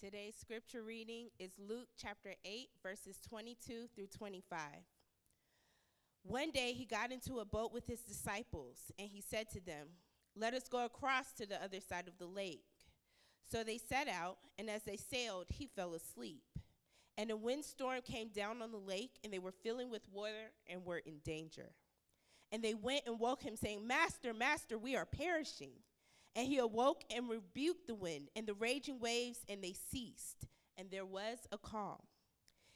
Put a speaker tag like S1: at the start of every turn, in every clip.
S1: Today's scripture reading is Luke chapter 8, verses 22 through 25. One day he got into a boat with his disciples, and he said to them, Let us go across to the other side of the lake. So they set out, and as they sailed, he fell asleep. And a windstorm came down on the lake, and they were filling with water and were in danger. And they went and woke him, saying, Master, Master, we are perishing. And he awoke and rebuked the wind and the raging waves, and they ceased, and there was a calm.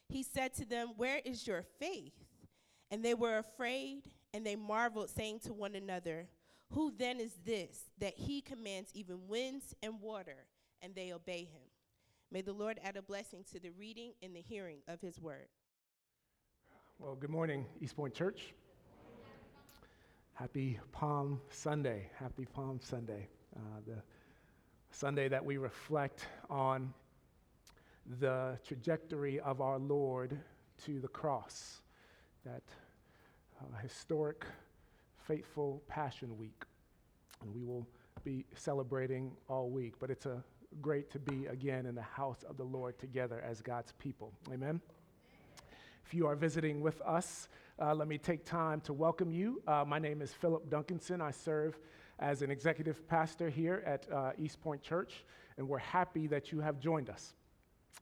S1: He said to them, Where is your faith? And they were afraid, and they marveled, saying to one another, Who then is this that he commands even winds and water, and they obey him? May the Lord add a blessing to the reading and the hearing of his word.
S2: Well, good morning, East Point Church. Happy Palm Sunday. Happy Palm Sunday. Uh, the Sunday that we reflect on the trajectory of our Lord to the cross, that uh, historic, faithful Passion Week. And we will be celebrating all week, but it's a great to be again in the house of the Lord together as God's people. Amen. If you are visiting with us, uh, let me take time to welcome you. Uh, my name is Philip Duncanson. I serve as an executive pastor here at uh, East Point Church, and we're happy that you have joined us.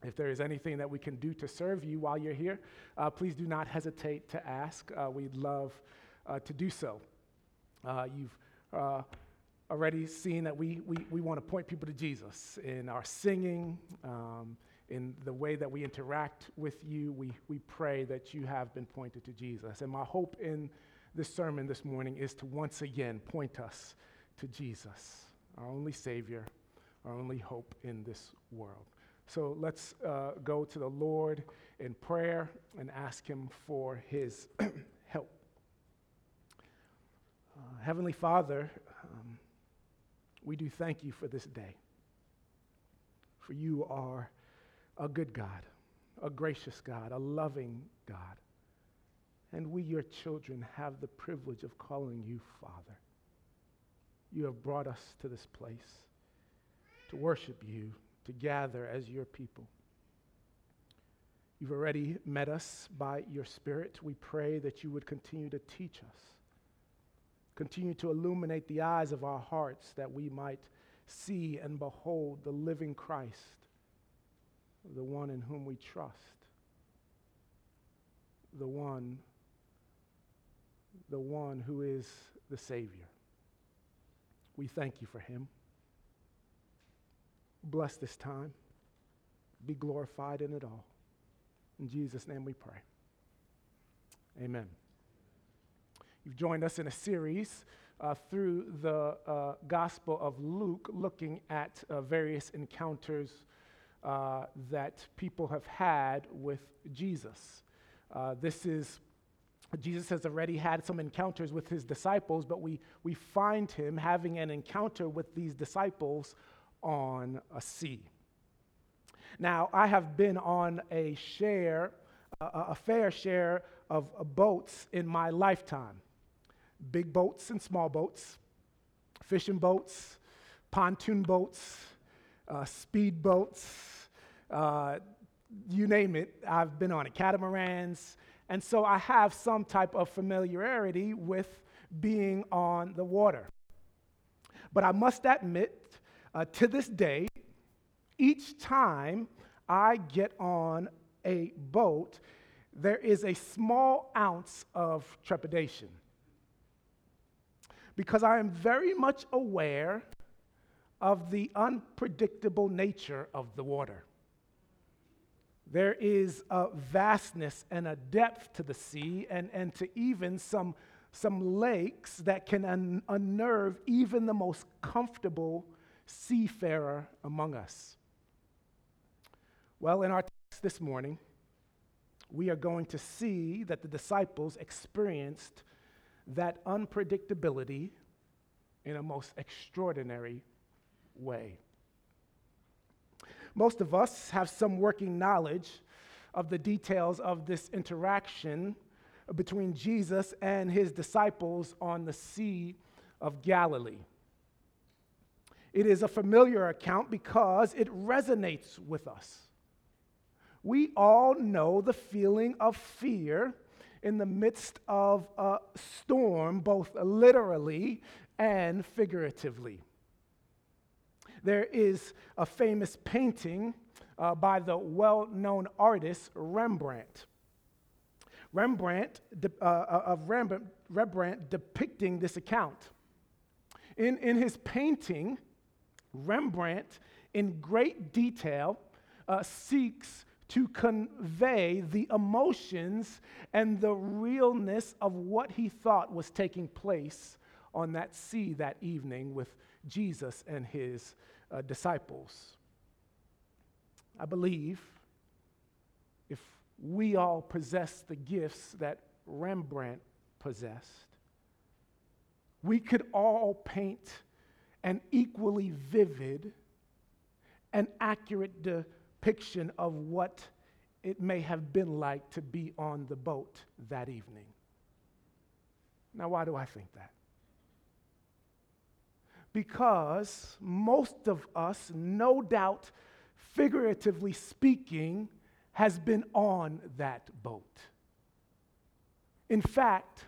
S2: If there is anything that we can do to serve you while you're here, uh, please do not hesitate to ask. Uh, we'd love uh, to do so. Uh, you've uh, already seen that we, we, we want to point people to Jesus in our singing, um, in the way that we interact with you. We, we pray that you have been pointed to Jesus. And my hope in this sermon this morning is to once again point us to Jesus, our only Savior, our only hope in this world. So let's uh, go to the Lord in prayer and ask Him for His help. Uh, Heavenly Father, um, we do thank you for this day. For you are a good God, a gracious God, a loving God. And we, your children, have the privilege of calling you Father you have brought us to this place to worship you, to gather as your people. You've already met us by your Spirit. We pray that you would continue to teach us, continue to illuminate the eyes of our hearts that we might see and behold the living Christ, the one in whom we trust, the one, the one who is the Savior. We thank you for him. Bless this time. Be glorified in it all. In Jesus' name we pray. Amen. You've joined us in a series uh, through the uh, Gospel of Luke, looking at uh, various encounters uh, that people have had with Jesus. Uh, this is Jesus has already had some encounters with his disciples, but we, we find him having an encounter with these disciples on a sea. Now, I have been on a share, a, a fair share of boats in my lifetime big boats and small boats, fishing boats, pontoon boats, uh, speed boats, uh, you name it, I've been on it, catamarans. And so I have some type of familiarity with being on the water. But I must admit, uh, to this day, each time I get on a boat, there is a small ounce of trepidation. Because I am very much aware of the unpredictable nature of the water. There is a vastness and a depth to the sea, and, and to even some, some lakes that can un- unnerve even the most comfortable seafarer among us. Well, in our text this morning, we are going to see that the disciples experienced that unpredictability in a most extraordinary way. Most of us have some working knowledge of the details of this interaction between Jesus and his disciples on the Sea of Galilee. It is a familiar account because it resonates with us. We all know the feeling of fear in the midst of a storm, both literally and figuratively. There is a famous painting uh, by the well known artist Rembrandt. Rembrandt, uh, uh, of Rembrandt, Rembrandt depicting this account. In, in his painting, Rembrandt, in great detail, uh, seeks to convey the emotions and the realness of what he thought was taking place on that sea that evening with Jesus and his uh, disciples. I believe if we all possess the gifts that Rembrandt possessed, we could all paint an equally vivid and accurate depiction of what it may have been like to be on the boat that evening. Now, why do I think that? Because most of us, no doubt, figuratively speaking, has been on that boat. In fact,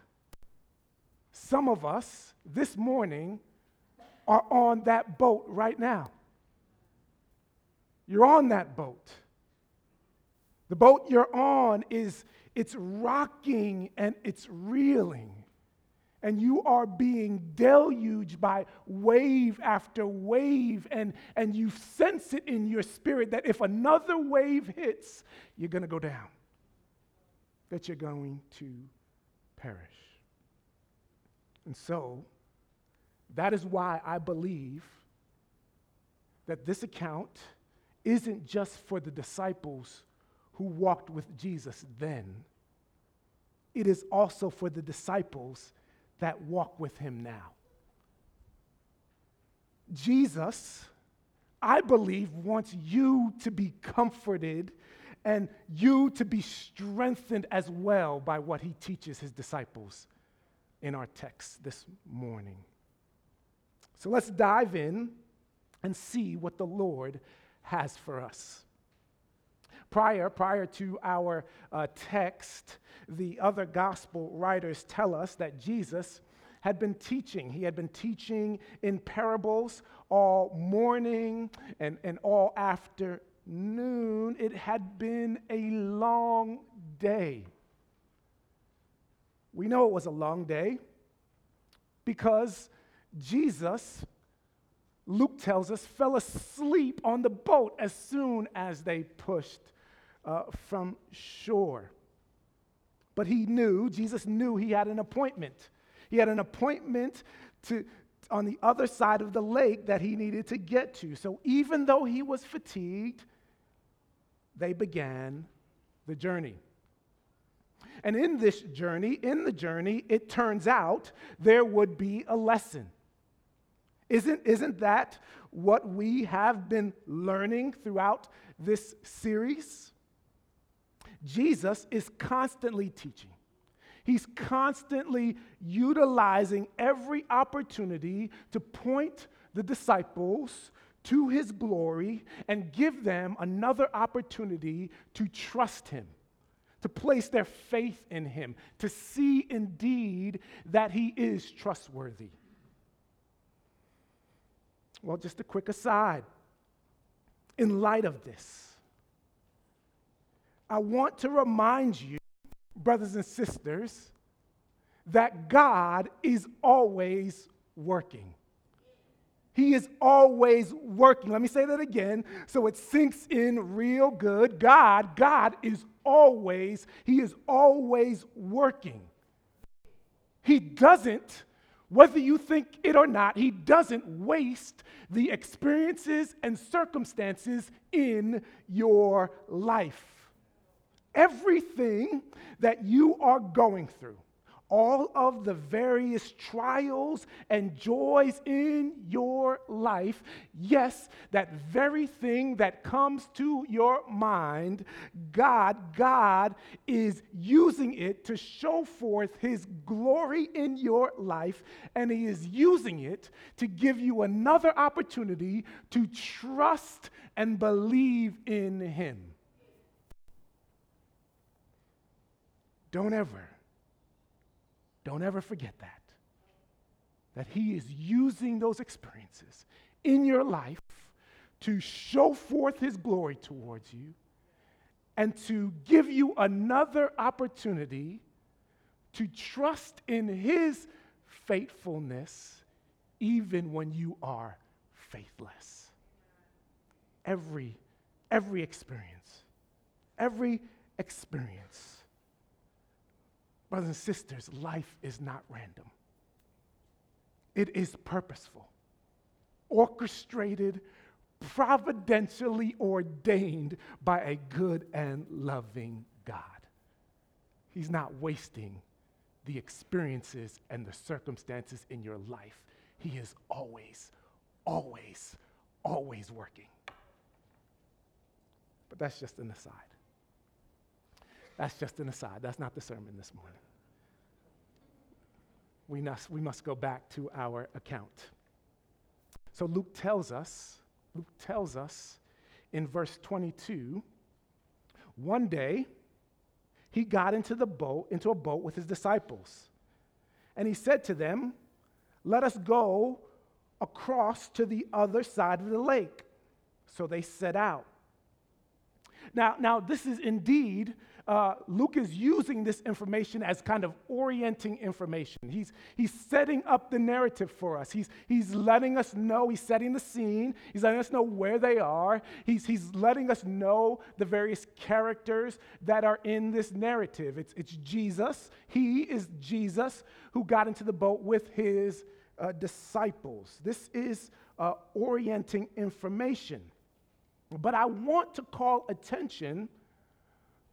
S2: some of us this morning are on that boat right now. You're on that boat. The boat you're on is it's rocking and it's reeling and you are being deluged by wave after wave, and, and you sense it in your spirit that if another wave hits, you're going to go down, that you're going to perish. And so, that is why I believe that this account isn't just for the disciples who walked with Jesus then, it is also for the disciples that walk with him now. Jesus, I believe, wants you to be comforted and you to be strengthened as well by what he teaches his disciples in our text this morning. So let's dive in and see what the Lord has for us. Prior, prior to our uh, text, the other gospel writers tell us that Jesus had been teaching. He had been teaching in parables all morning and, and all afternoon. It had been a long day. We know it was a long day because Jesus, Luke tells us, fell asleep on the boat as soon as they pushed uh, from shore. But he knew, Jesus knew he had an appointment. He had an appointment to, on the other side of the lake that he needed to get to. So even though he was fatigued, they began the journey. And in this journey, in the journey, it turns out there would be a lesson. Isn't, isn't that what we have been learning throughout this series? Jesus is constantly teaching. He's constantly utilizing every opportunity to point the disciples to his glory and give them another opportunity to trust him, to place their faith in him, to see indeed that he is trustworthy. Well, just a quick aside. In light of this, I want to remind you, brothers and sisters, that God is always working. He is always working. Let me say that again so it sinks in real good. God, God is always, He is always working. He doesn't, whether you think it or not, He doesn't waste the experiences and circumstances in your life. Everything that you are going through, all of the various trials and joys in your life, yes, that very thing that comes to your mind, God, God is using it to show forth his glory in your life, and he is using it to give you another opportunity to trust and believe in him. Don't ever don't ever forget that. That He is using those experiences in your life to show forth His glory towards you and to give you another opportunity to trust in His faithfulness even when you are faithless. Every, every experience, every experience Brothers and sisters, life is not random, it is purposeful, orchestrated, providentially ordained by a good and loving God. He's not wasting the experiences and the circumstances in your life. He is always, always, always working. But that's just an aside. That's just an aside. That's not the sermon this morning. We must, we must go back to our account. So Luke tells us, Luke tells us in verse 22, one day he got into the boat, into a boat with his disciples. And he said to them, Let us go across to the other side of the lake. So they set out. Now, now this is indeed uh, Luke is using this information as kind of orienting information. He's, he's setting up the narrative for us. He's, he's letting us know, he's setting the scene, he's letting us know where they are, he's, he's letting us know the various characters that are in this narrative. It's, it's Jesus, he is Jesus who got into the boat with his uh, disciples. This is uh, orienting information. But I want to call attention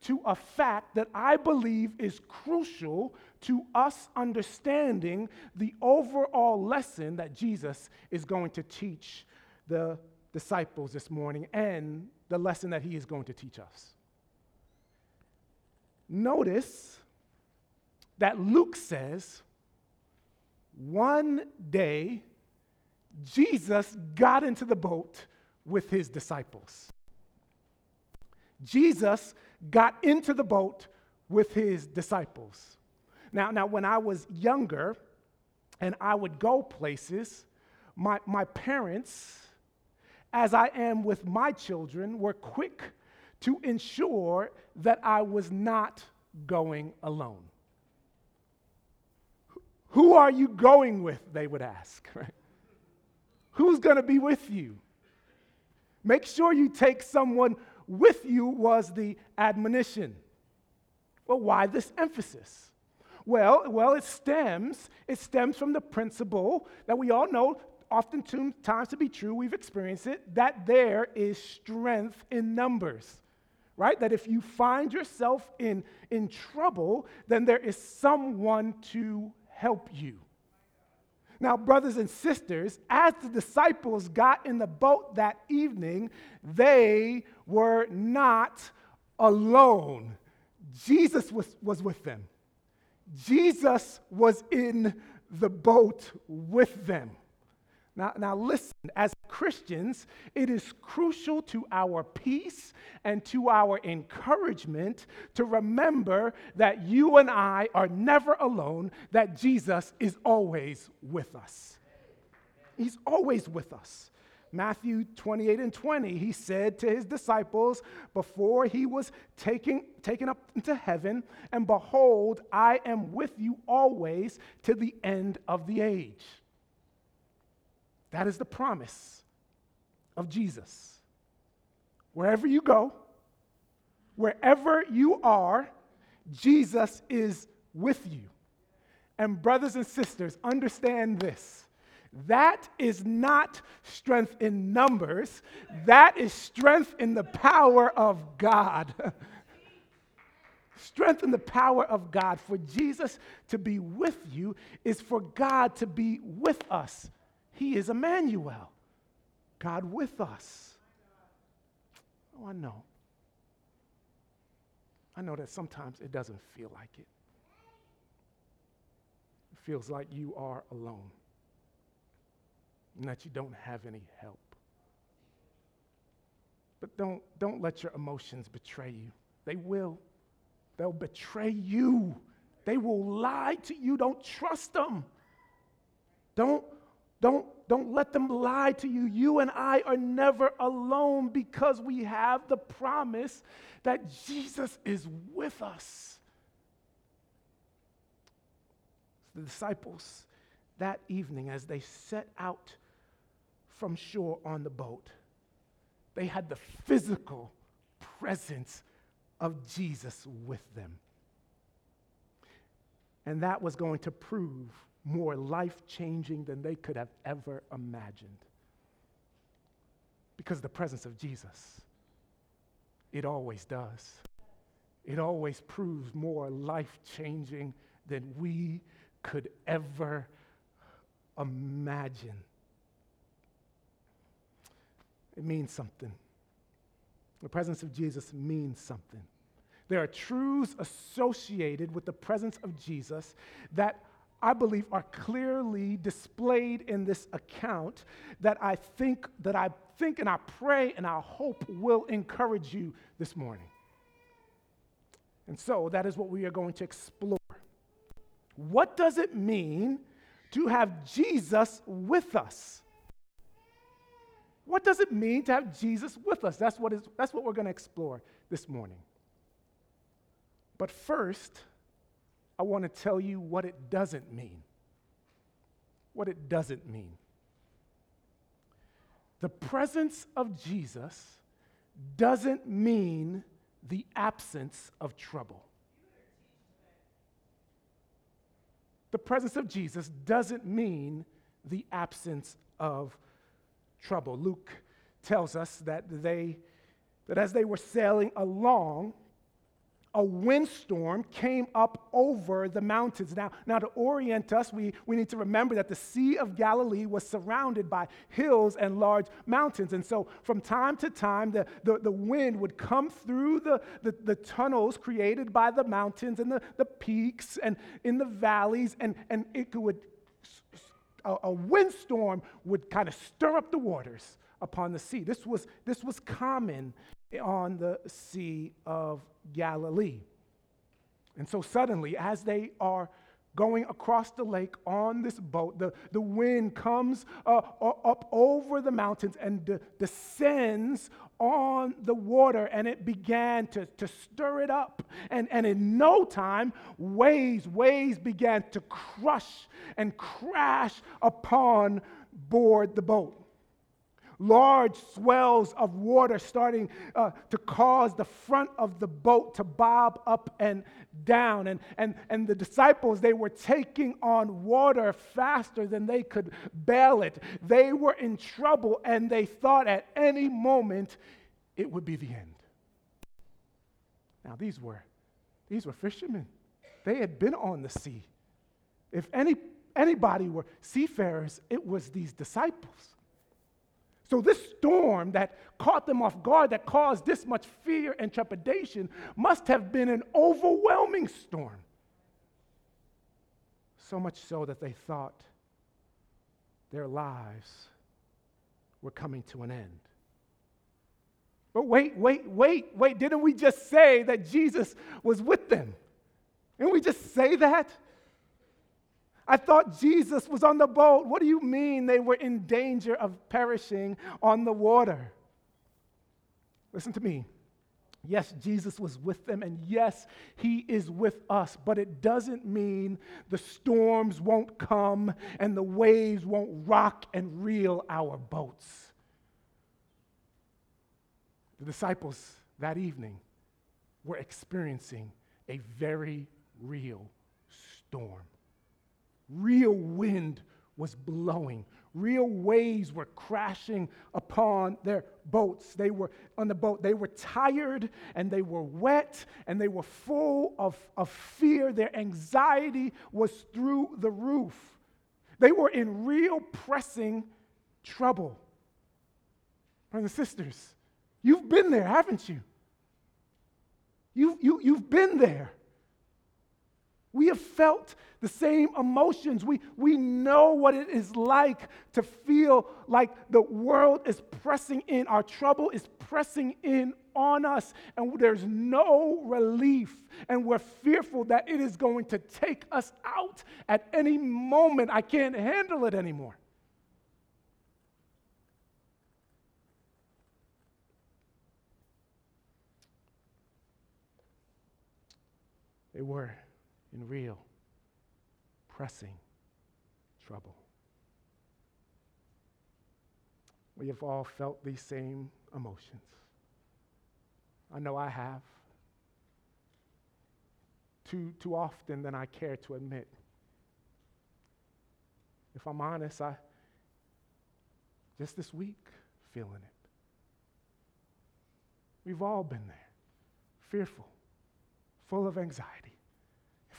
S2: to a fact that I believe is crucial to us understanding the overall lesson that Jesus is going to teach the disciples this morning and the lesson that he is going to teach us. Notice that Luke says, one day Jesus got into the boat with his disciples. Jesus got into the boat with his disciples. Now, now when I was younger and I would go places, my, my parents, as I am with my children, were quick to ensure that I was not going alone. Who are you going with? They would ask. Right? Who's going to be with you? Make sure you take someone with you was the admonition. Well, why this emphasis? Well, well, it stems, it stems from the principle that we all know oftentimes to be true, we've experienced it, that there is strength in numbers. Right? That if you find yourself in, in trouble, then there is someone to help you. Now, brothers and sisters, as the disciples got in the boat that evening, they were not alone. Jesus was, was with them. Jesus was in the boat with them. Now, now, listen, as Christians, it is crucial to our peace and to our encouragement to remember that you and I are never alone, that Jesus is always with us. He's always with us. Matthew 28 and 20, he said to his disciples before he was taken, taken up into heaven, And behold, I am with you always to the end of the age. That is the promise of Jesus. Wherever you go, wherever you are, Jesus is with you. And, brothers and sisters, understand this. That is not strength in numbers. That is strength in the power of God. strength and the power of God. For Jesus to be with you is for God to be with us. He is Emmanuel, God with us. Oh, I know. I know that sometimes it doesn't feel like it. It feels like you are alone and that you don't have any help. But don't, don't let your emotions betray you. They will. They'll betray you. They will lie to you. Don't trust them. Don't, don't, don't let them lie to you. You and I are never alone because we have the promise that Jesus is with us. The disciples that evening, as they set out from shore on the boat, they had the physical presence of Jesus with them. And that was going to prove more life changing than they could have ever imagined. Because the presence of Jesus, it always does. It always proves more life changing than we could ever imagine. It means something. The presence of Jesus means something. There are truths associated with the presence of Jesus that I believe are clearly displayed in this account that I think that I think and I pray and I hope will encourage you this morning. And so that is what we are going to explore. What does it mean to have Jesus with us? What does it mean to have Jesus with us? That's what, is, that's what we're going to explore this morning. But first, I want to tell you what it doesn't mean. What it doesn't mean. The presence of Jesus doesn't mean the absence of trouble. The presence of Jesus doesn't mean the absence of trouble. Luke tells us that they that as they were sailing along, a windstorm came up over the mountains. Now, now to orient us, we, we need to remember that the Sea of Galilee was surrounded by hills and large mountains. And so, from time to time, the, the, the wind would come through the, the, the tunnels created by the mountains and the, the peaks and in the valleys, and, and it would a, a windstorm would kind of stir up the waters upon the sea. This was, this was common on the Sea of Galilee. And so suddenly, as they are going across the lake on this boat. The, the wind comes uh, up over the mountains and de- descends on the water, and it began to, to stir it up. And, and in no time, waves, waves began to crush and crash upon board the boat large swells of water starting uh, to cause the front of the boat to bob up and down. And, and, and the disciples, they were taking on water faster than they could bail it. They were in trouble and they thought at any moment it would be the end. Now, these were, these were fishermen. They had been on the sea. If any, anybody were seafarers, it was these disciples. So, this storm that caught them off guard, that caused this much fear and trepidation, must have been an overwhelming storm. So much so that they thought their lives were coming to an end. But wait, wait, wait, wait. Didn't we just say that Jesus was with them? Didn't we just say that? I thought Jesus was on the boat. What do you mean they were in danger of perishing on the water? Listen to me. Yes, Jesus was with them, and yes, He is with us, but it doesn't mean the storms won't come and the waves won't rock and reel our boats. The disciples that evening were experiencing a very real storm. Real wind was blowing, Real waves were crashing upon their boats. They were on the boat. They were tired and they were wet and they were full of, of fear. Their anxiety was through the roof. They were in real pressing trouble. Brothers and sisters, you've been there, haven't you? You, you, you've been there. We have felt the same emotions. We, we know what it is like to feel like the world is pressing in, our trouble is pressing in on us, and there's no relief. And we're fearful that it is going to take us out at any moment. I can't handle it anymore. They were in real, pressing trouble. We have all felt these same emotions. I know I have. Too, too often than I care to admit. If I'm honest, I just this week feeling it. We've all been there, fearful, full of anxiety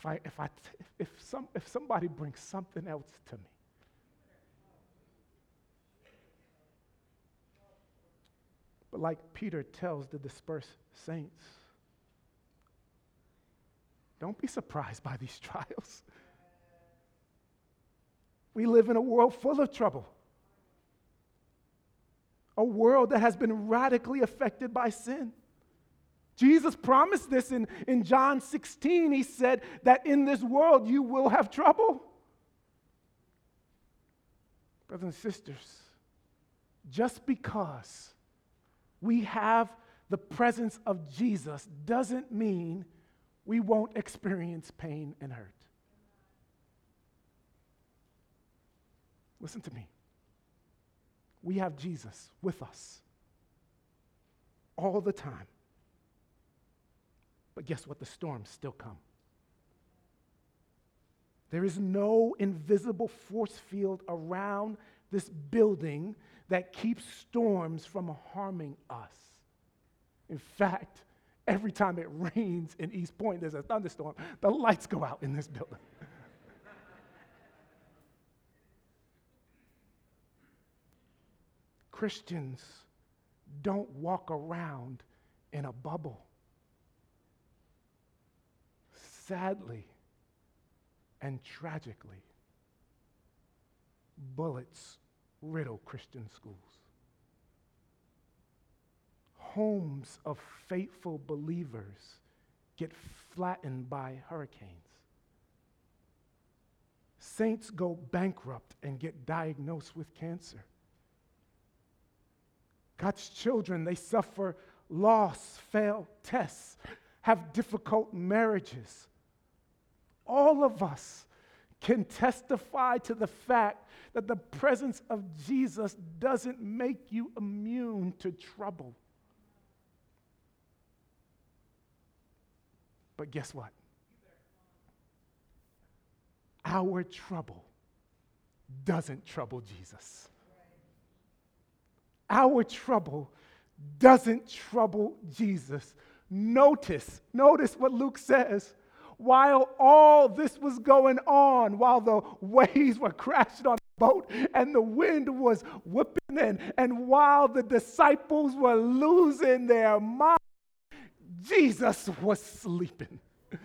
S2: if, I, if, I, if, some, if somebody brings something else to me, But like Peter tells the dispersed saints, don't be surprised by these trials. We live in a world full of trouble, a world that has been radically affected by sin. Jesus promised this in, in John 16. He said that in this world you will have trouble. Brothers and sisters, just because we have the presence of Jesus doesn't mean we won't experience pain and hurt. Listen to me. We have Jesus with us all the time. But guess what? The storms still come. There is no invisible force field around this building that keeps storms from harming us. In fact, every time it rains in East Point, there's a thunderstorm, the lights go out in this building. Christians don't walk around in a bubble sadly and tragically, bullets riddle Christian schools. Homes of faithful believers get flattened by hurricanes. Saints go bankrupt and get diagnosed with cancer. God's children, they suffer loss, fail tests, have difficult marriages, all of us can testify to the fact that the presence of Jesus doesn't make you immune to trouble. But guess what? Our trouble doesn't trouble Jesus. Our trouble doesn't trouble Jesus. Notice, notice what Luke says while all this was going on, while the waves were crashing on the boat and the wind was whipping in, and while the disciples were losing their mind, Jesus was sleeping.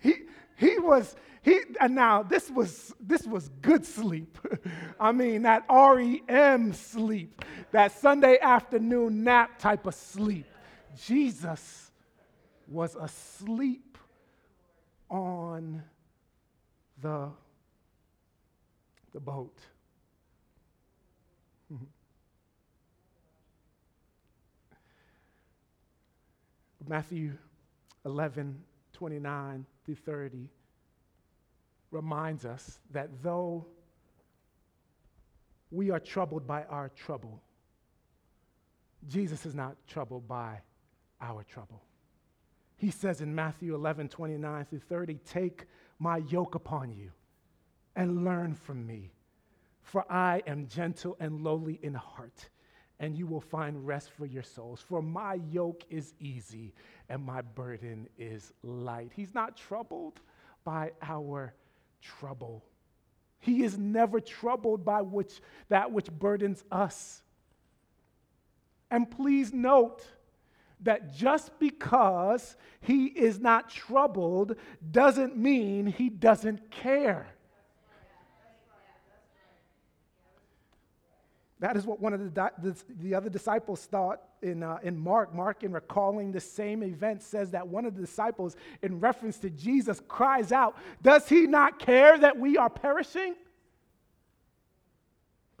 S2: He, he was, he, and now this was, this was good sleep. I mean, that REM sleep, that Sunday afternoon nap type of sleep. Jesus was asleep on the, the boat. Matthew 11, 29 through 30 reminds us that though we are troubled by our trouble, Jesus is not troubled by our trouble. He says in Matthew 11, 29 through 30, Take my yoke upon you and learn from me, For I am gentle and lowly in heart, and you will find rest for your souls. For my yoke is easy and my burden is light. He's not troubled by our trouble. He is never troubled by which, that which burdens us. And please note that just because he is not troubled doesn't mean he doesn't care. That is what one of the, the, the other disciples thought in, uh, in Mark. Mark, in recalling the same event, says that one of the disciples, in reference to Jesus, cries out, Does he not care that we are perishing?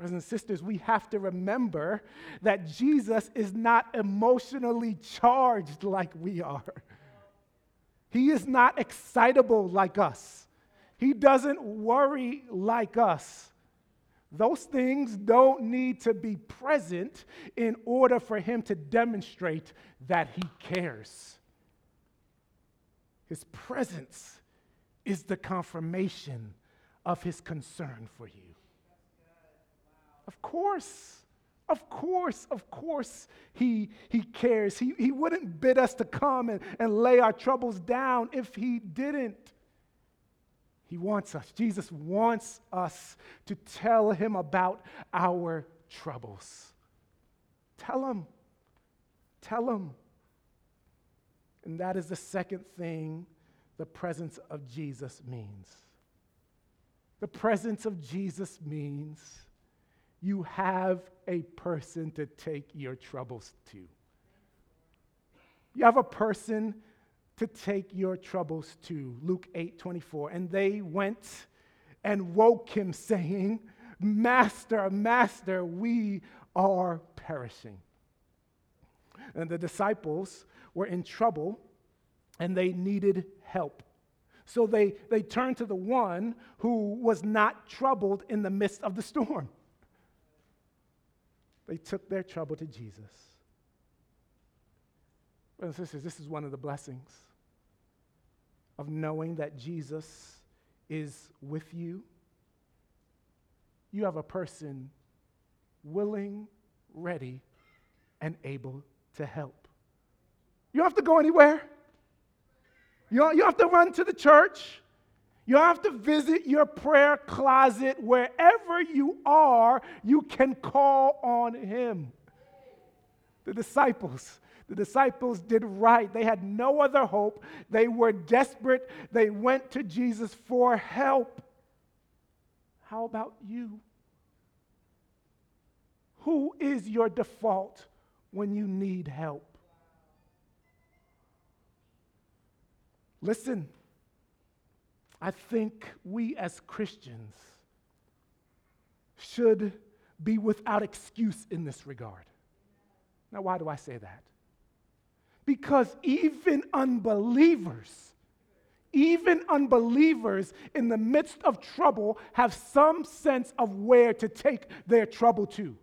S2: Brothers and sisters, we have to remember that Jesus is not emotionally charged like we are. He is not excitable like us. He doesn't worry like us. Those things don't need to be present in order for him to demonstrate that he cares. His presence is the confirmation of his concern for you. Of course. Of course, of course, he, he cares. He, he wouldn't bid us to come and, and lay our troubles down if he didn't. He wants us. Jesus wants us to tell him about our troubles. Tell him. Tell him. And that is the second thing the presence of Jesus means. The presence of Jesus means you have a person to take your troubles to. You have a person to take your troubles to. Luke 8 24. And they went and woke him, saying, Master, Master, we are perishing. And the disciples were in trouble and they needed help. So they, they turned to the one who was not troubled in the midst of the storm. They took their trouble to Jesus. Brothers and sisters, this is one of the blessings of knowing that Jesus is with you. You have a person willing, ready, and able to help. You don't have to go anywhere. You don't, you don't have to run to the church. You have to visit your prayer closet wherever you are, you can call on him. The disciples, the disciples did right. They had no other hope. They were desperate. They went to Jesus for help. How about you? Who is your default when you need help? Listen. I think we as Christians should be without excuse in this regard. Now, why do I say that? Because even unbelievers, even unbelievers in the midst of trouble have some sense of where to take their trouble to.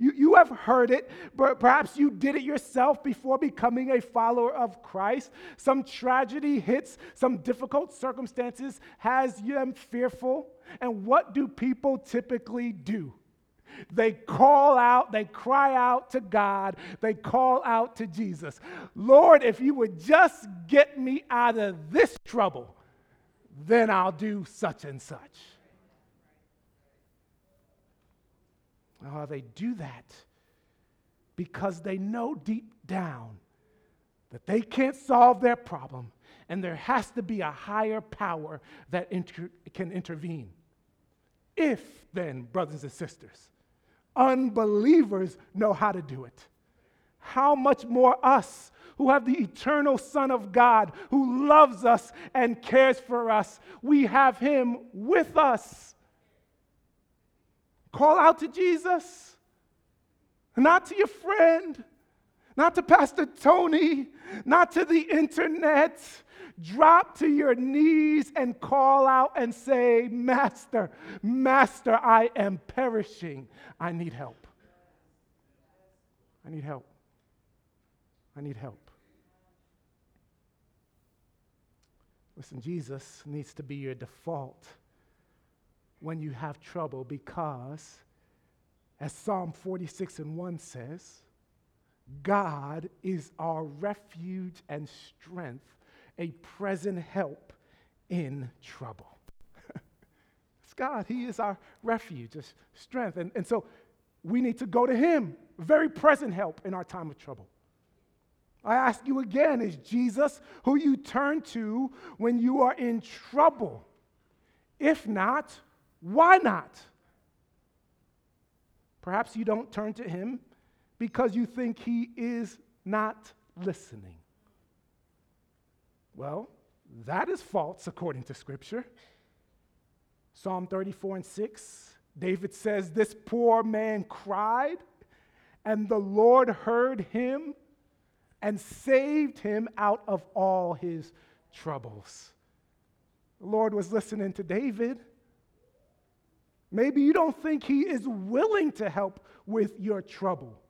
S2: You, you have heard it, but perhaps you did it yourself before becoming a follower of Christ. Some tragedy hits, some difficult circumstances has them fearful. And what do people typically do? They call out, they cry out to God, they call out to Jesus. Lord, if you would just get me out of this trouble, then I'll do such and such. Oh, they do that because they know deep down that they can't solve their problem and there has to be a higher power that inter- can intervene. If, then, brothers and sisters, unbelievers know how to do it, how much more us who have the eternal Son of God who loves us and cares for us, we have Him with us. Call out to Jesus, not to your friend, not to Pastor Tony, not to the internet. Drop to your knees and call out and say, Master, Master, I am perishing. I need help. I need help. I need help. Listen, Jesus needs to be your default when you have trouble because, as Psalm 46 and 1 says, God is our refuge and strength, a present help in trouble. it's God. He is our refuge, a strength. And, and so we need to go to Him, very present help in our time of trouble. I ask you again is Jesus who you turn to when you are in trouble? If not, why not? Perhaps you don't turn to him because you think he is not listening. Well, that is false according to Scripture. Psalm 34 and 6, David says, This poor man cried, and the Lord heard him and saved him out of all his troubles. The Lord was listening to David. Maybe you don't think he is willing to help with your trouble.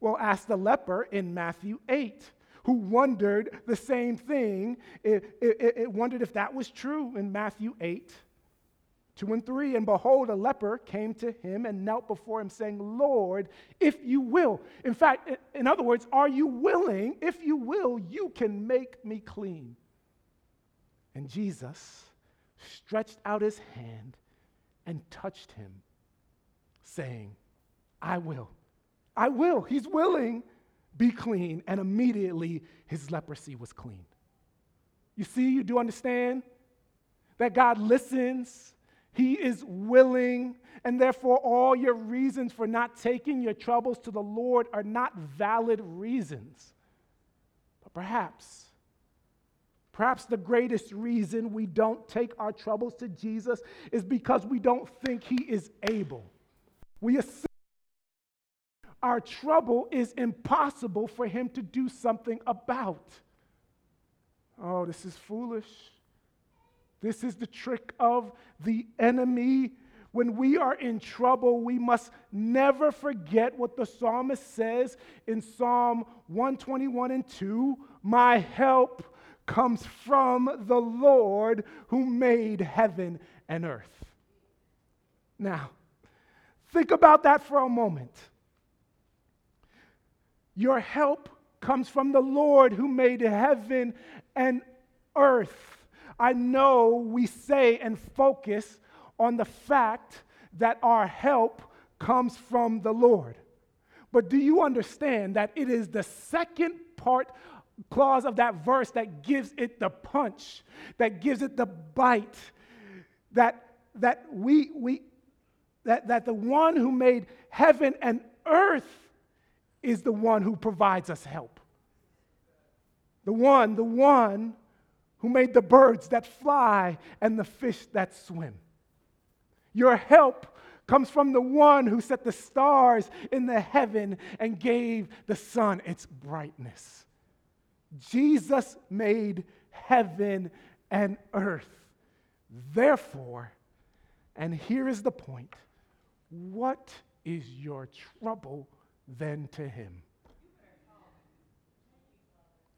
S2: Well, ask the leper in Matthew 8 who wondered the same thing. It, it, it, wondered if that was true in Matthew 8, 2 and 3. And behold, a leper came to him and knelt before him, saying, Lord, if you will. In fact, in other words, are you willing? If you will, you can make me clean. And Jesus stretched out his hand and touched him, saying, I will. I will. He's willing. Be clean. And immediately his leprosy was clean. You see, you do understand that God listens, He is willing, and therefore all your reasons for not taking your troubles to the Lord are not valid reasons. But perhaps Perhaps the greatest reason we don't take our troubles to Jesus is because we don't think He is able. We assume our trouble is impossible for Him to do something about. Oh, this is foolish. This is the trick of the enemy. When we are in trouble, we must never forget what the psalmist says in Psalm 121 and 2 My help comes from the Lord who made heaven and earth. Now, think about that for a moment. Your help comes from the Lord who made heaven and earth. I know we say and focus on the fact that our help comes from the Lord. But do you understand that it is the second part clause of that verse that gives it the punch, that gives it the bite, that, that we, we that, that the one who made heaven and earth is the one who provides us help. The one, the one who made the birds that fly and the fish that swim. Your help comes from the one who set the stars in the heaven and gave the sun its brightness. Jesus made heaven and earth. Therefore, and here is the point what is your trouble then to him?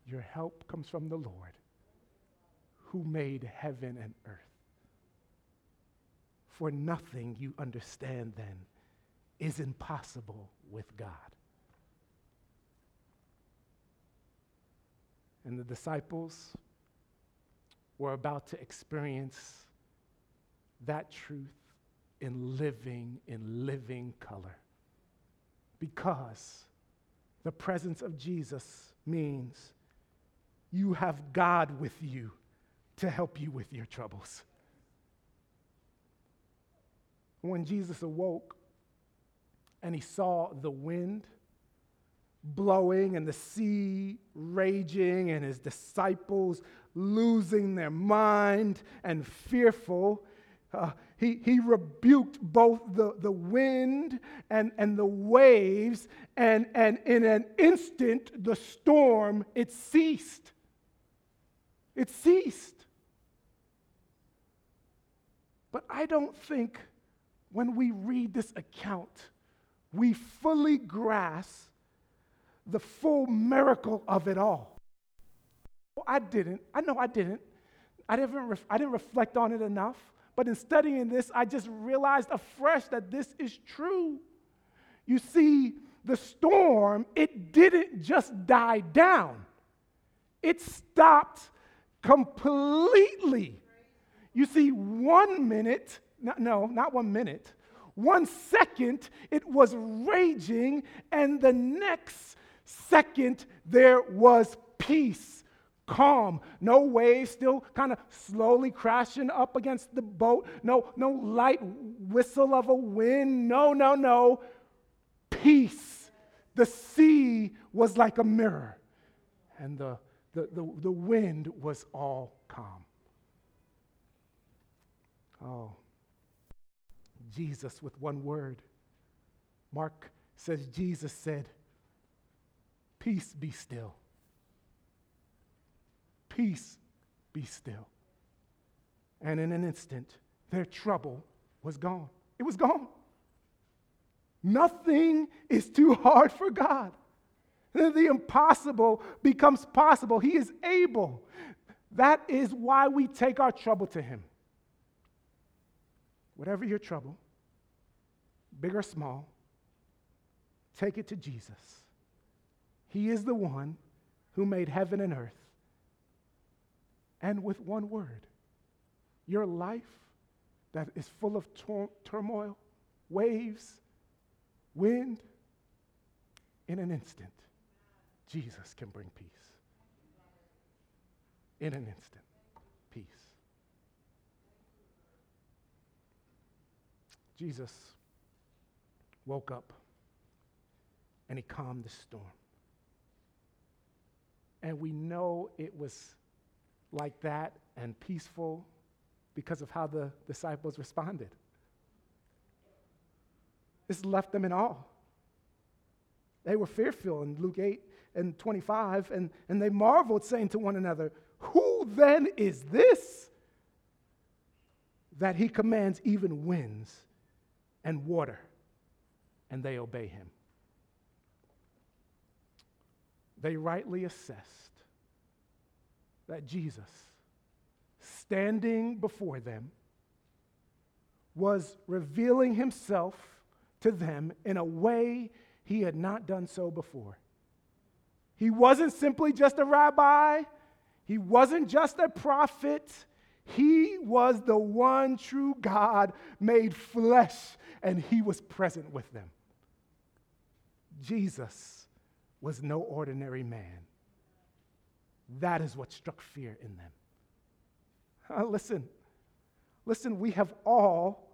S2: Your help comes from the Lord who made heaven and earth. For nothing you understand then is impossible with God. And the disciples were about to experience that truth in living, in living color. Because the presence of Jesus means you have God with you to help you with your troubles. When Jesus awoke and he saw the wind blowing and the sea raging and his disciples losing their mind and fearful. Uh, he, he rebuked both the, the wind and, and the waves, and, and in an instant, the storm, it ceased. It ceased. But I don't think when we read this account, we fully grasp the full miracle of it all. Well, I didn't. I know I didn't. I didn't, ref- I didn't reflect on it enough. But in studying this, I just realized afresh that this is true. You see, the storm, it didn't just die down, it stopped completely. You see, one minute, no, not one minute, one second it was raging, and the next second there was peace, calm, no waves still kind of slowly crashing up against the boat, no, no light whistle of a wind, no, no, no, peace. The sea was like a mirror, and the, the, the, the wind was all calm. Oh, Jesus with one word. Mark says, Jesus said, Peace be still. Peace be still. And in an instant, their trouble was gone. It was gone. Nothing is too hard for God. The impossible becomes possible. He is able. That is why we take our trouble to Him. Whatever your trouble, big or small, take it to Jesus. He is the one who made heaven and earth. And with one word, your life that is full of tor- turmoil, waves, wind, in an instant, Jesus can bring peace. In an instant, peace. Jesus woke up and he calmed the storm. And we know it was like that and peaceful because of how the disciples responded. This left them in awe. They were fearful in Luke 8 and 25, and, and they marveled, saying to one another, Who then is this that he commands even winds and water, and they obey him. They rightly assessed that Jesus, standing before them, was revealing himself to them in a way he had not done so before. He wasn't simply just a rabbi, he wasn't just a prophet. He was the one true God made flesh and he was present with them. Jesus was no ordinary man. That is what struck fear in them. Uh, listen, listen, we have all,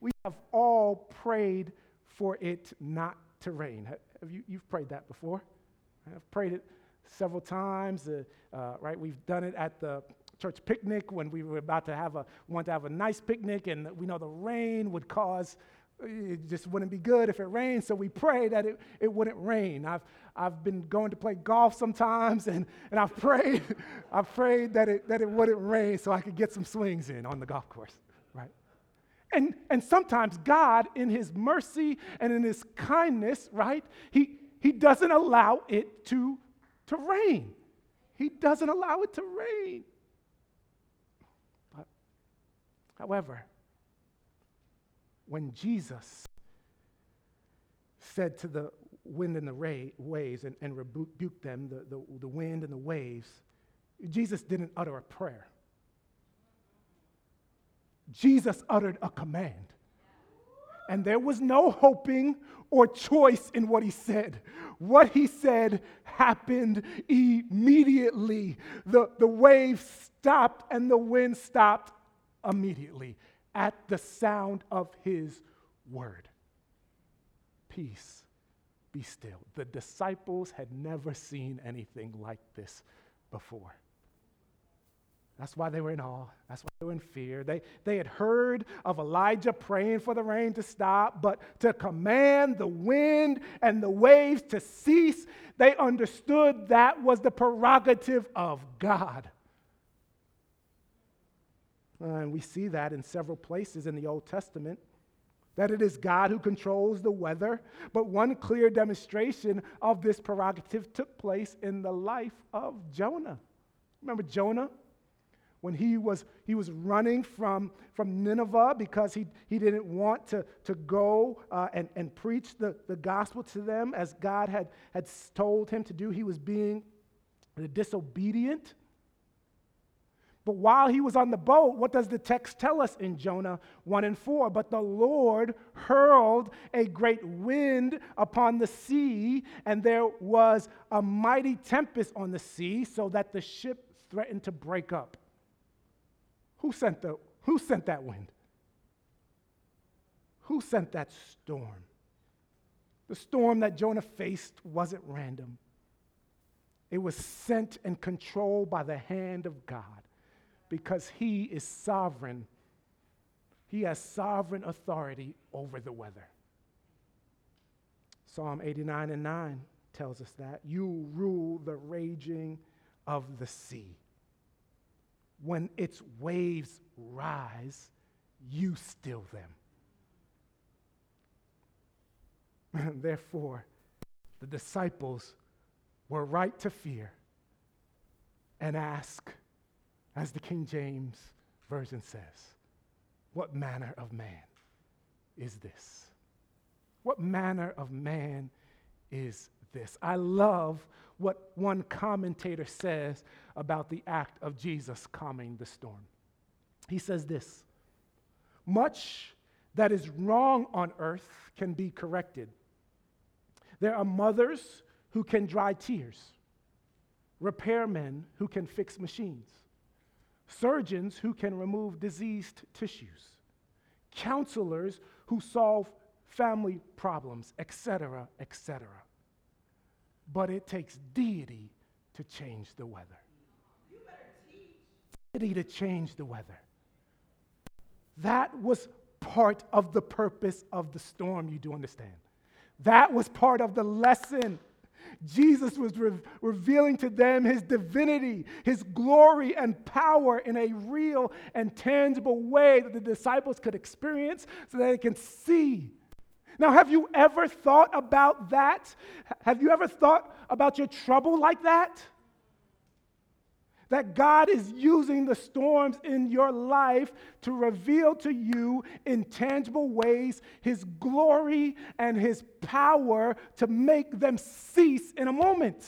S2: we have all prayed for it not to rain. Have you, you've prayed that before? I've prayed it several times, uh, uh, right? We've done it at the church picnic when we were about to have a want to have a nice picnic and we know the rain would cause it just wouldn't be good if it rained so we pray that it, it wouldn't rain. I've, I've been going to play golf sometimes and, and i've prayed i've prayed that it, that it wouldn't rain so i could get some swings in on the golf course right? And, and sometimes god in his mercy and in his kindness right he, he doesn't allow it to, to rain. He doesn't allow it to rain. But, However, when Jesus said to the wind and the ray, waves and, and rebuked them, the, the, the wind and the waves, Jesus didn't utter a prayer. Jesus uttered a command. And there was no hoping or choice in what he said. What he said happened immediately. The, the waves stopped and the wind stopped immediately at the sound of his word. Peace, be still. The disciples had never seen anything like this before. That's why they were in awe. That's why they were in fear. They, they had heard of Elijah praying for the rain to stop, but to command the wind and the waves to cease, they understood that was the prerogative of God. Uh, and we see that in several places in the Old Testament that it is God who controls the weather. But one clear demonstration of this prerogative took place in the life of Jonah. Remember Jonah? when he was, he was running from, from Nineveh because he, he didn't want to, to go uh, and, and preach the, the gospel to them as God had, had told him to do. He was being disobedient. But while he was on the boat, what does the text tell us in Jonah 1 and 4? But the Lord hurled a great wind upon the sea, and there was a mighty tempest on the sea, so that the ship threatened to break up. Who sent, the, who sent that wind? Who sent that storm? The storm that Jonah faced wasn't random. It was sent and controlled by the hand of God because he is sovereign. He has sovereign authority over the weather. Psalm 89 and 9 tells us that. You rule the raging of the sea. When its waves rise, you still them. Therefore, the disciples were right to fear and ask, as the King James Version says, What manner of man is this? What manner of man is this? I love what one commentator says about the act of Jesus calming the storm. He says this Much that is wrong on earth can be corrected. There are mothers who can dry tears, repairmen who can fix machines surgeons who can remove diseased tissues, counselors who solve family problems, etc., etc. But it takes deity to change the weather. Deity to change the weather. That was part of the purpose of the storm, you do understand. That was part of the lesson Jesus was re- revealing to them his divinity, his glory and power in a real and tangible way that the disciples could experience so that they can see. Now, have you ever thought about that? Have you ever thought about your trouble like that? That God is using the storms in your life to reveal to you in tangible ways His glory and His power to make them cease in a moment.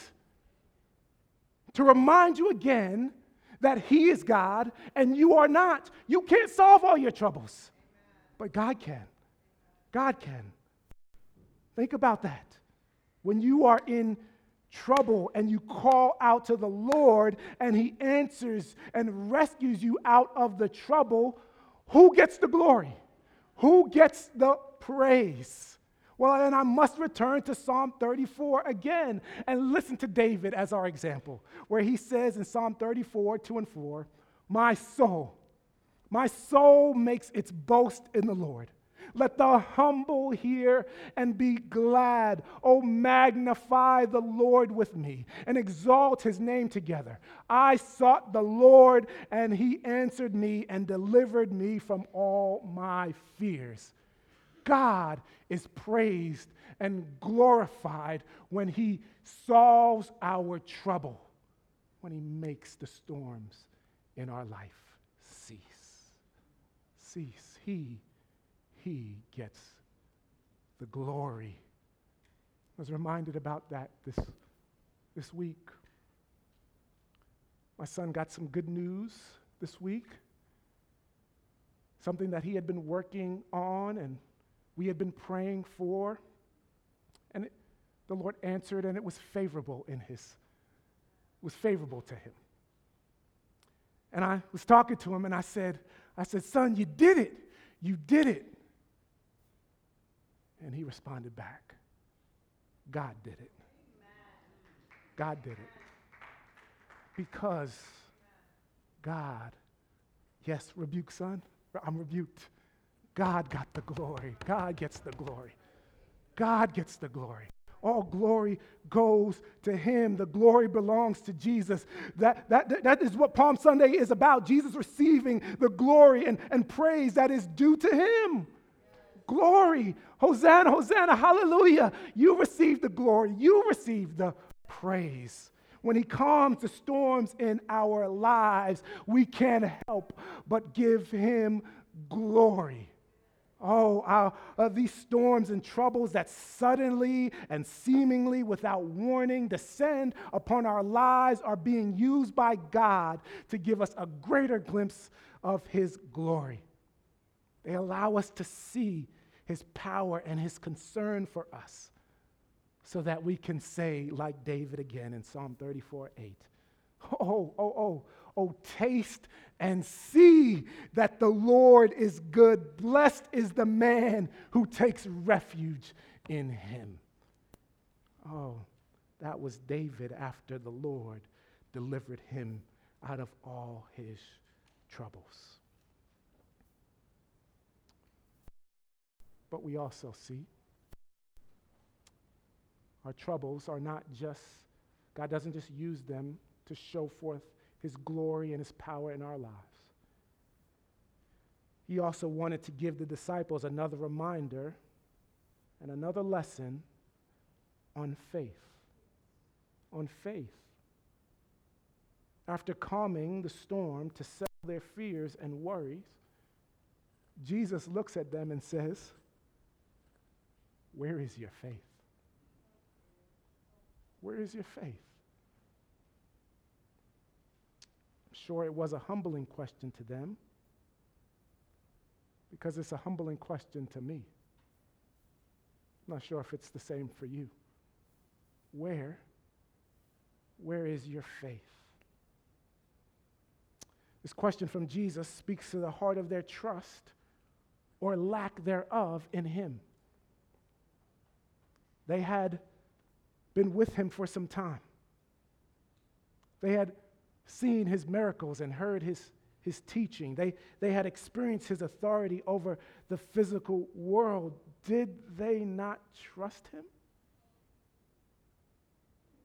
S2: To remind you again that He is God and you are not. You can't solve all your troubles, but God can. God can. Think about that. When you are in trouble and you call out to the Lord and He answers and rescues you out of the trouble, who gets the glory? Who gets the praise? Well, then I must return to Psalm 34 again and listen to David as our example, where he says in Psalm 34, 2 and 4, My soul, my soul makes its boast in the Lord. Let the humble hear and be glad. Oh, magnify the Lord with me and exalt his name together. I sought the Lord, and he answered me and delivered me from all my fears. God is praised and glorified when he solves our trouble, when he makes the storms in our life cease. Cease. He he gets the glory. I was reminded about that this, this week. My son got some good news this week, something that he had been working on and we had been praying for. And it, the Lord answered, and it was favorable in his, was favorable to him. And I was talking to him and I said, I said, son, you did it. You did it. And he responded back God did it. God did it. Because God, yes, rebuke, son. I'm rebuked. God got the glory. God gets the glory. God gets the glory. All glory goes to him. The glory belongs to Jesus. That, that, that is what Palm Sunday is about. Jesus receiving the glory and, and praise that is due to him. Glory. Hosanna, Hosanna, hallelujah. You receive the glory. You receive the praise. when He calms the storms in our lives, we can't help but give Him glory. Oh, our, uh, these storms and troubles that suddenly and seemingly without warning descend upon our lives are being used by God to give us a greater glimpse of His glory. They allow us to see His power and His concern for us so that we can say, like David again in Psalm 34 8, Oh, oh, oh, oh, taste and see that the Lord is good. Blessed is the man who takes refuge in him. Oh, that was David after the Lord delivered him out of all his troubles. But we also see our troubles are not just, God doesn't just use them to show forth his glory and his power in our lives. He also wanted to give the disciples another reminder and another lesson on faith. On faith. After calming the storm to settle their fears and worries, Jesus looks at them and says, Where is your faith? Where is your faith? I'm sure it was a humbling question to them because it's a humbling question to me. I'm not sure if it's the same for you. Where, where is your faith? This question from Jesus speaks to the heart of their trust or lack thereof in Him. They had been with Him for some time. They had seen his miracles and heard his, his teaching. They, they had experienced his authority over the physical world. Did they not trust him?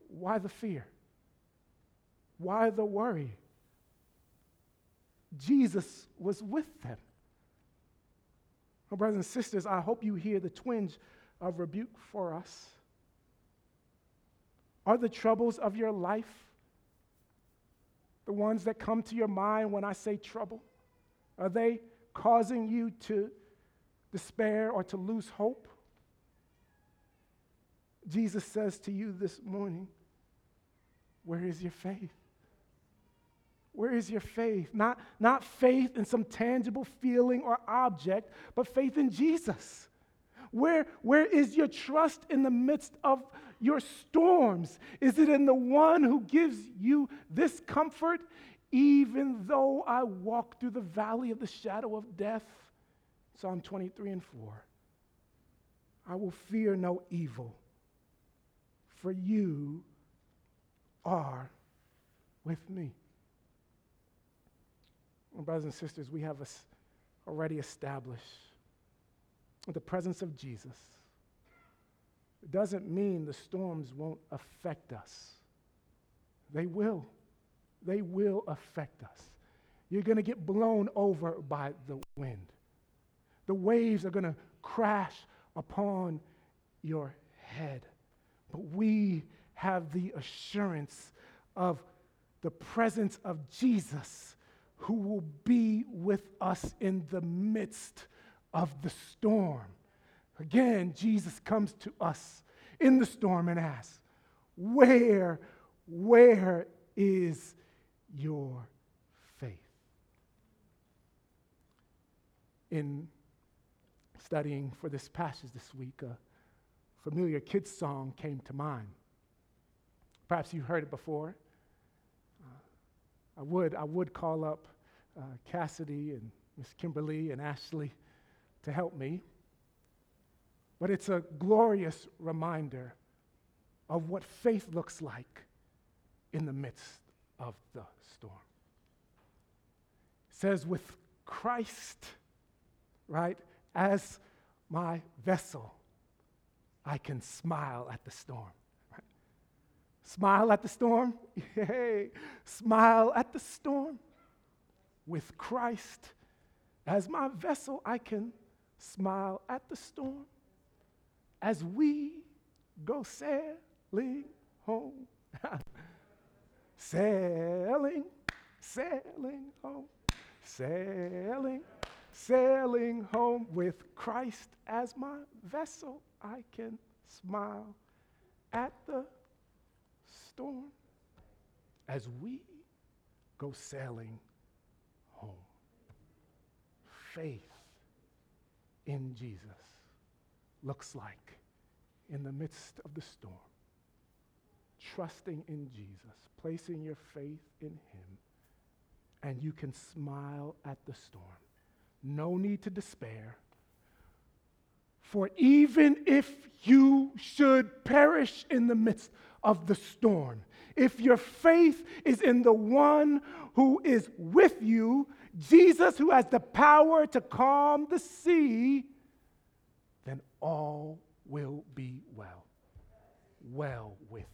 S2: Why the fear? Why the worry? Jesus was with them. My brothers and sisters, I hope you hear the twinge of rebuke for us. Are the troubles of your life the ones that come to your mind when I say trouble? Are they causing you to despair or to lose hope? Jesus says to you this morning, Where is your faith? Where is your faith? Not, not faith in some tangible feeling or object, but faith in Jesus. Where, where is your trust in the midst of your storms? Is it in the one who gives you this comfort? Even though I walk through the valley of the shadow of death, Psalm 23 and 4, I will fear no evil, for you are with me. Well, brothers and sisters, we have already established the presence of Jesus it doesn't mean the storms won't affect us. They will. They will affect us. You're going to get blown over by the wind. The waves are going to crash upon your head. But we have the assurance of the presence of Jesus who will be with us in the midst of the storm. Again, Jesus comes to us in the storm and asks, Where, where is your faith? In studying for this passage this week, a familiar kids' song came to mind. Perhaps you've heard it before. Uh, I, would, I would call up uh, Cassidy and Miss Kimberly and Ashley to help me. But it's a glorious reminder of what faith looks like in the midst of the storm. It says, with Christ, right, as my vessel, I can smile at the storm. Right? Smile at the storm? Yay! Smile at the storm. With Christ as my vessel, I can smile at the storm as we go sailing home. Sailing, sailing home, sailing, sailing home with Christ as my vessel. I can smile at the storm as we go sailing home. Faith in Jesus looks like in the midst of the storm trusting in Jesus, placing your faith in Him, and you can smile at the storm. No need to despair. For even if you should perish in the midst of the storm, if your faith is in the one who is with you, Jesus, who has the power to calm the sea, then all will be well. Well with.